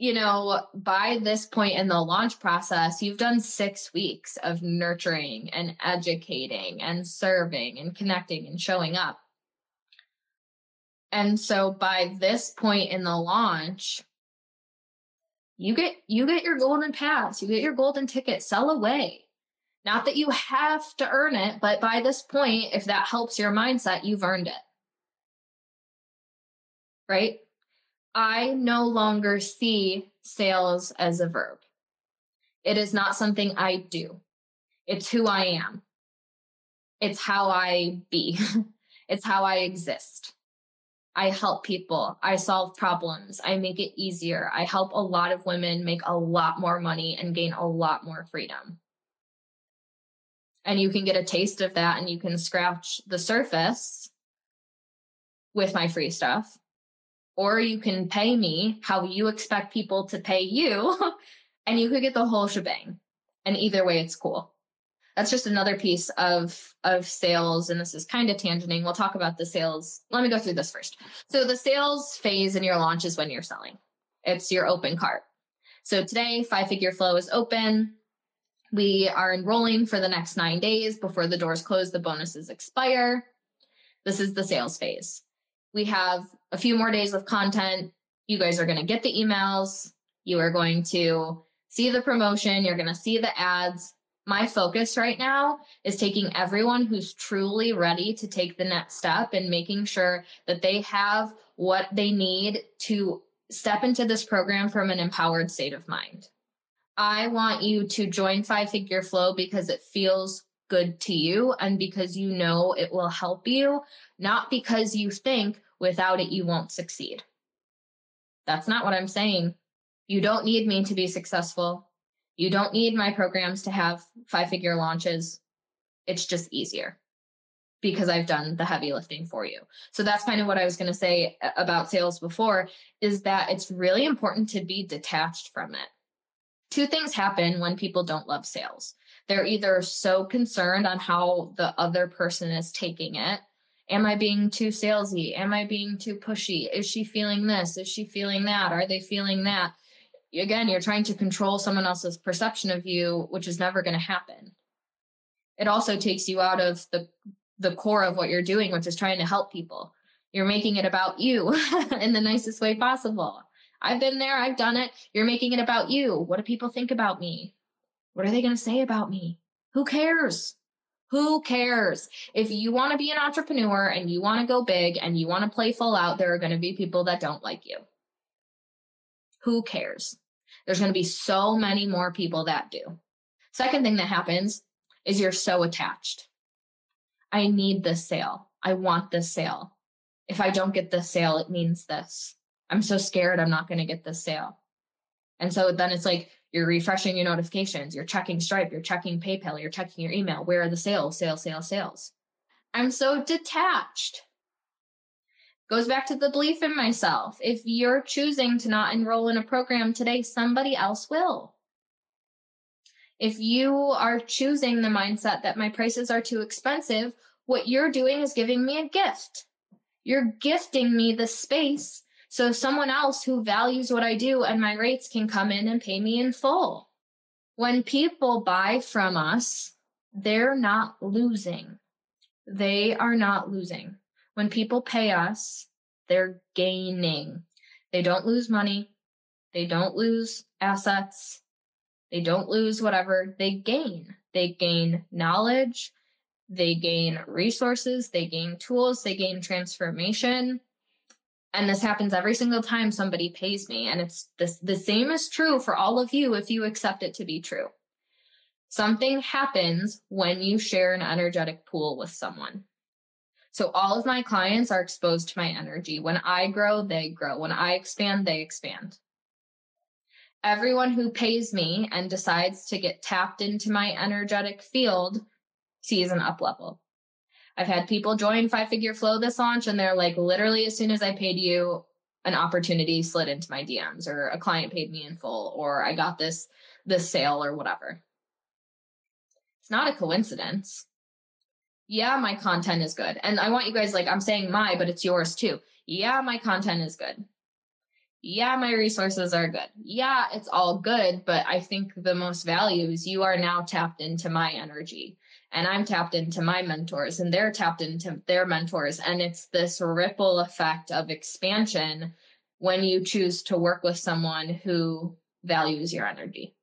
you know, by this point in the launch process, you've done six weeks of nurturing and educating and serving and connecting and showing up. And so by this point in the launch, you get you get your golden pass, you get your golden ticket, sell away. Not that you have to earn it, but by this point, if that helps your mindset, you've earned it. Right? I no longer see sales as a verb. It is not something I do. It's who I am. It's how I be. it's how I exist. I help people. I solve problems. I make it easier. I help a lot of women make a lot more money and gain a lot more freedom. And you can get a taste of that and you can scratch the surface with my free stuff. Or you can pay me how you expect people to pay you and you could get the whole shebang. And either way, it's cool. That's just another piece of of sales and this is kind of tangenting. We'll talk about the sales. Let me go through this first. So the sales phase in your launch is when you're selling. It's your open cart. So today five figure flow is open. We are enrolling for the next nine days before the doors close the bonuses expire. This is the sales phase we have a few more days of content. You guys are going to get the emails. You are going to see the promotion. You're going to see the ads. My focus right now is taking everyone who's truly ready to take the next step and making sure that they have what they need to step into this program from an empowered state of mind. I want you to join Five Figure Flow because it feels good to you and because you know it will help you, not because you think without it you won't succeed. That's not what I'm saying. You don't need me to be successful. You don't need my programs to have five figure launches. It's just easier because I've done the heavy lifting for you. So that's kind of what I was going to say about sales before is that it's really important to be detached from it. Two things happen when people don't love sales. They're either so concerned on how the other person is taking it. Am I being too salesy? Am I being too pushy? Is she feeling this? Is she feeling that? Are they feeling that? again, you're trying to control someone else's perception of you, which is never going to happen. It also takes you out of the the core of what you're doing, which is trying to help people. You're making it about you in the nicest way possible. I've been there, I've done it. You're making it about you. What do people think about me? What are they going to say about me? Who cares? Who cares? If you want to be an entrepreneur and you want to go big and you want to play full out, there are going to be people that don't like you. Who cares? There's going to be so many more people that do. Second thing that happens is you're so attached. I need this sale. I want this sale. If I don't get this sale, it means this. I'm so scared I'm not going to get this sale. And so then it's like you're refreshing your notifications, you're checking Stripe, you're checking PayPal, you're checking your email. Where are the sales? Sales, sales, sales. I'm so detached goes back to the belief in myself. If you're choosing to not enroll in a program today, somebody else will. If you are choosing the mindset that my prices are too expensive, what you're doing is giving me a gift. You're gifting me the space so someone else who values what I do and my rates can come in and pay me in full. When people buy from us, they're not losing. They are not losing. When people pay us, they're gaining. They don't lose money. They don't lose assets. They don't lose whatever. They gain. They gain knowledge. They gain resources. They gain tools. They gain transformation. And this happens every single time somebody pays me. And it's this, the same is true for all of you if you accept it to be true. Something happens when you share an energetic pool with someone. So all of my clients are exposed to my energy. When I grow, they grow. When I expand, they expand. Everyone who pays me and decides to get tapped into my energetic field sees an up level. I've had people join Five Figure Flow this launch and they're like, literally, as soon as I paid you, an opportunity slid into my DMs or a client paid me in full or I got this this sale or whatever. It's not a coincidence yeah, my content is good. And I want you guys like, I'm saying my, but it's yours too. Yeah, my content is good. Yeah, my resources are good. Yeah, it's all good. But I think the most value is you are now tapped into my energy and I'm tapped into my mentors and they're tapped into their mentors. And it's this ripple effect of expansion when you choose to work with someone who values your energy.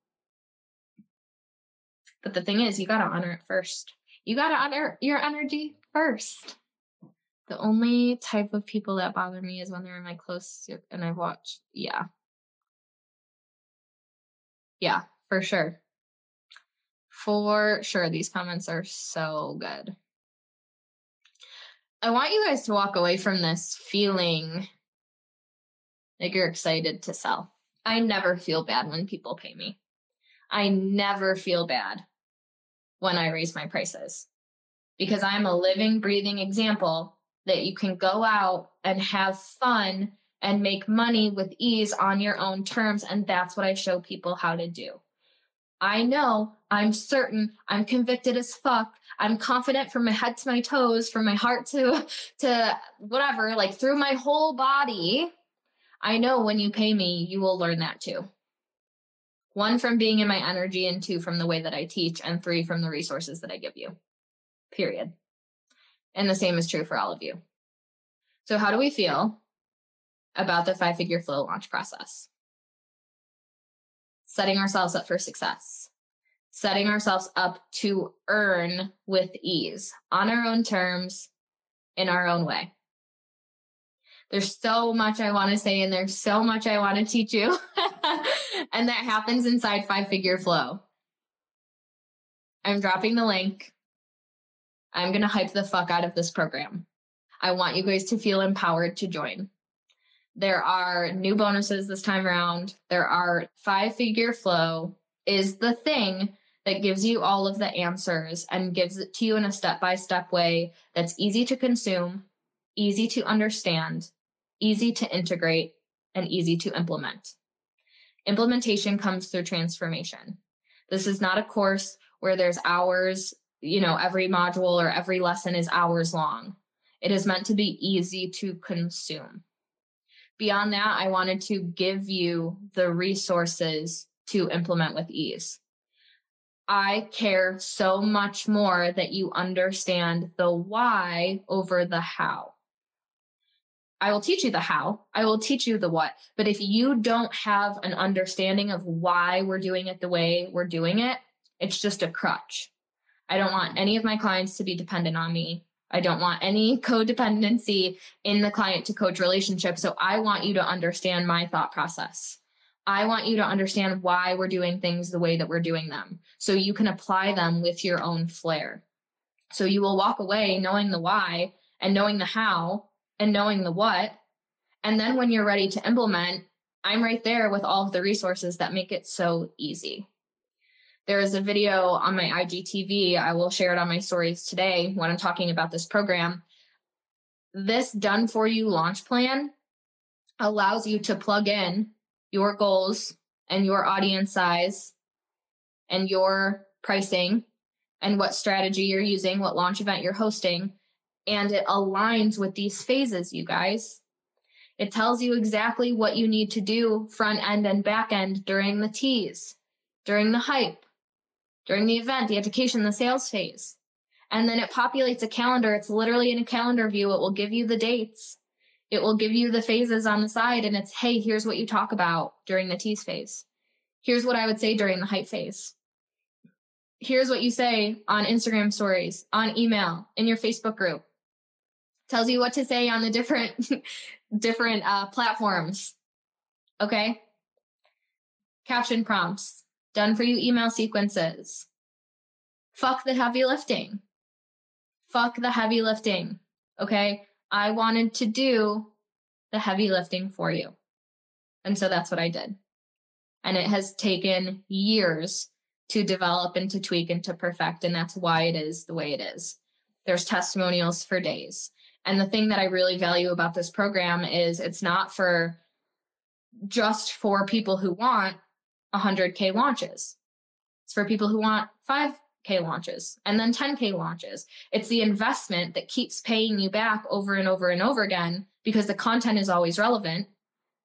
But the thing is, you got to honor it first. You got to honor your energy first. The only type of people that bother me is when they're in my close and I've watched. Yeah. Yeah, for sure. For sure, these comments are so good. I want you guys to walk away from this feeling like you're excited to sell. I never feel bad when people pay me. I never feel bad when I raise my prices because I'm a living, breathing example that you can go out and have fun and make money with ease on your own terms. And that's what I show people how to do. I know, I'm certain, I'm convicted as fuck. I'm confident from my head to my toes, from my heart to to whatever, like through my whole body. I know when you pay me, you will learn that too. One from being in my energy and two from the way that I teach and three from the resources that I give you. Period. And the same is true for all of you. So how do we feel about the five figure flow launch process? Setting ourselves up for success, setting ourselves up to earn with ease on our own terms in our own way. There's so much I want to say, and there's so much I want to teach you. and that happens inside Five Figure Flow. I'm dropping the link. I'm going to hype the fuck out of this program. I want you guys to feel empowered to join. There are new bonuses this time around. There are five figure flow is the thing that gives you all of the answers and gives it to you in a step by step way that's easy to consume, easy to understand, easy to integrate, and easy to implement. Implementation comes through transformation. This is not a course where there's hours, you know, every module or every lesson is hours long. It is meant to be easy to consume beyond that, I wanted to give you the resources to implement with ease. I care so much more that you understand the why over the how. I will teach you the how, I will teach you the what. But if you don't have an understanding of why we're doing it the way we're doing it, it's just a crutch. I don't want any of my clients to be dependent on me. I don't want any codependency in the client to coach relationship. So I want you to understand my thought process. I want you to understand why we're doing things the way that we're doing them so you can apply them with your own flair. So you will walk away knowing the why and knowing the how and knowing the what. And then when you're ready to implement, I'm right there with all of the resources that make it so easy. There is a video on my IGTV. I will share it on my stories today when I'm talking about this program. This done for you launch plan allows you to plug in your goals and your audience size and your pricing and what strategy you're using, what launch event you're hosting. And it aligns with these phases, you guys. It tells you exactly what you need to do front end and back end during the tease, during the hype, during the event, the education, the sales phase. And then it populates a calendar. It's literally in a calendar view. It will give you the dates. It will give you the phases on the side. And it's, hey, here's what you talk about during the tease phase. Here's what I would say during the hype phase. Here's what you say on Instagram stories, on email, in your Facebook group. Tells you what to say on the different, different uh, platforms. Okay. Caption prompts done for you email sequences. Fuck the heavy lifting. Fuck the heavy lifting. Okay. I wanted to do the heavy lifting for you. And so that's what I did. And it has taken years to develop and to tweak and to perfect. And that's why it is the way it is. There's testimonials for days. And the thing that I really value about this program is it's not for just for people who want 100K launches. It's for people who want 5K launches and then 10K launches. It's the investment that keeps paying you back over and over and over again because the content is always relevant.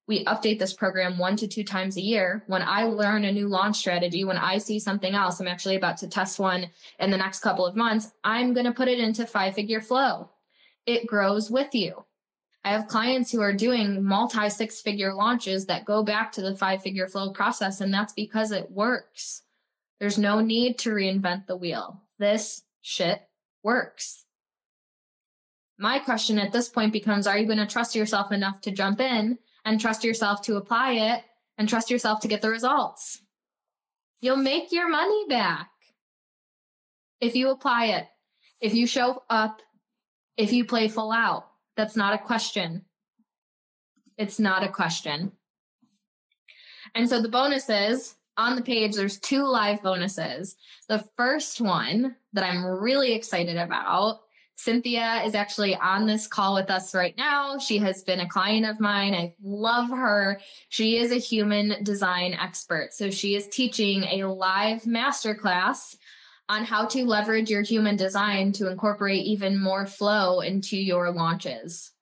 We update this program one to two times a year. When I learn a new launch strategy, when I see something else, I'm actually about to test one in the next couple of months, I'm going to put it into five figure flow. It grows with you. I have clients who are doing multi six figure launches that go back to the five figure flow process, and that's because it works. There's no need to reinvent the wheel. This shit works. My question at this point becomes Are you going to trust yourself enough to jump in and trust yourself to apply it and trust yourself to get the results? You'll make your money back. if you apply it, if you show up, if you play full out. That's not a question. It's not a question. And so the bonuses on the page, there's two live bonuses. The first one that I'm really excited about Cynthia is actually on this call with us right now. She has been a client of mine. I love her. She is a human design expert. So she is teaching a live masterclass on how to leverage your human design to incorporate even more flow into your launches,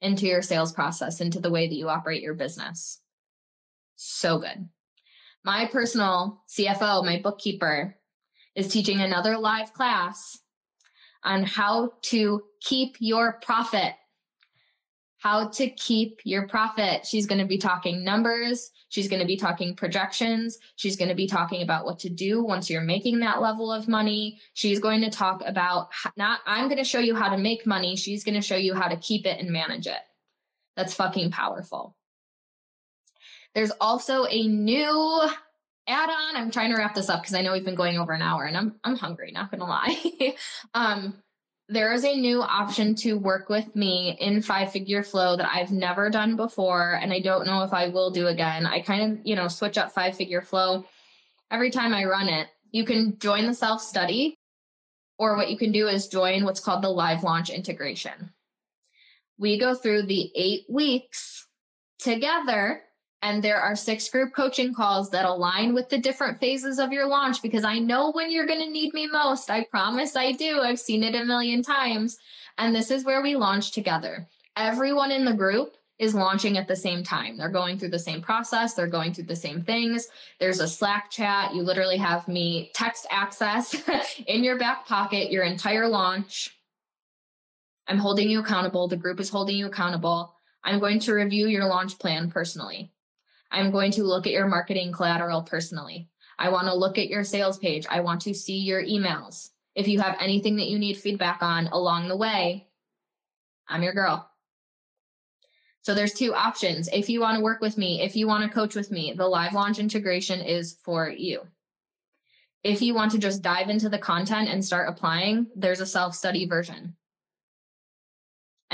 into your sales process, into the way that you operate your business. So good. My personal CFO, my bookkeeper, is teaching another live class on how to keep your profit. How to keep your profit. She's going to be talking numbers. She's going to be talking projections. She's going to be talking about what to do once you're making that level of money. She's going to talk about not, I'm going to show you how to make money. She's going to show you how to keep it and manage it. That's fucking powerful. There's also a new add on. I'm trying to wrap this up because I know we've been going over an hour and I'm I'm hungry, not gonna lie. um, there is a new option to work with me in five figure flow that I've never done before, and I don't know if I will do again. I kind of, you know, switch up five figure flow every time I run it. You can join the self study, or what you can do is join what's called the live launch integration. We go through the eight weeks together and there are six group coaching calls that align with the different phases of your launch because I know when you're going to need me most. I promise I do. I've seen it a million times. And this is where we launch together. Everyone in the group is launching at the same time. They're going through the same process, they're going through the same things. There's a Slack chat. You literally have me text access in your back pocket your entire launch. I'm holding you accountable. The group is holding you accountable. I'm going to review your launch plan personally. I'm going to look at your marketing collateral personally. I want to look at your sales page. I want to see your emails. If you have anything that you need feedback on along the way, I'm your girl. So there's two options. If you want to work with me, if you want to coach with me, the live launch integration is for you. If you want to just dive into the content and start applying, there's a self study version.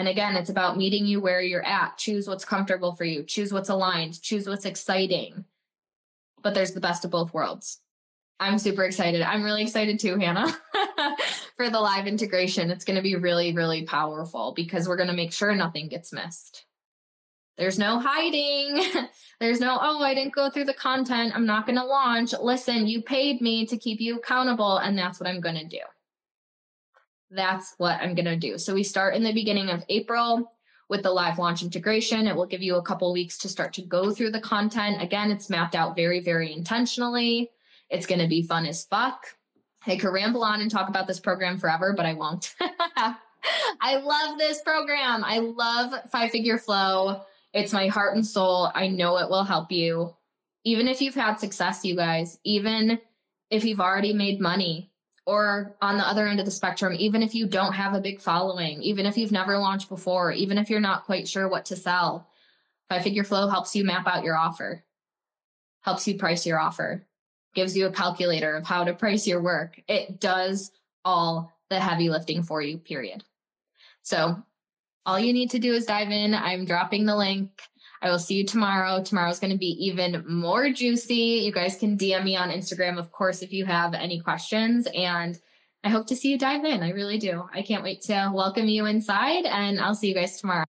And again, it's about meeting you where you're at. Choose what's comfortable for you, choose what's aligned, choose what's exciting. But there's the best of both worlds. I'm super excited. I'm really excited too, Hannah, for the live integration. It's going to be really, really powerful because we're going to make sure nothing gets missed. There's no hiding. There's no, oh, I didn't go through the content. I'm not going to launch. Listen, you paid me to keep you accountable, and that's what I'm going to do that's what I'm going to do. So we start in the beginning of April with the live launch integration. It will give you a couple weeks to start to go through the content. Again, it's mapped out very, very intentionally. It's going to be fun as fuck. I could ramble on and talk about this program forever, but I won't. I love this program. I love Five Figure Flow. It's my heart and soul. I know it will help you. Even if you've had success, you guys, even if you've already made money, or on the other end of the spectrum, even if you don't have a big following, even if you've never launched before, even if you're not quite sure what to sell, Five Figure Flow helps you map out your offer, helps you price your offer, gives you a calculator of how to price your work. It does all the heavy lifting for you, period. So all you need to do is dive in. I'm dropping the link. I will see you tomorrow. Tomorrow's going to be even more juicy. You guys can DM me on Instagram, of course, if you have any questions. And I hope to see you dive in. I really do. I can't wait to welcome you inside, and I'll see you guys tomorrow.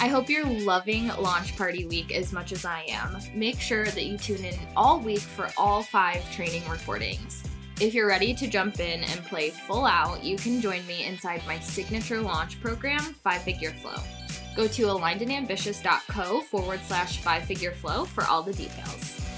I hope you're loving Launch Party Week as much as I am. Make sure that you tune in all week for all five training recordings. If you're ready to jump in and play full out, you can join me inside my signature launch program, Five Figure Flow. Go to alignedandambitious.co forward slash five figure flow for all the details.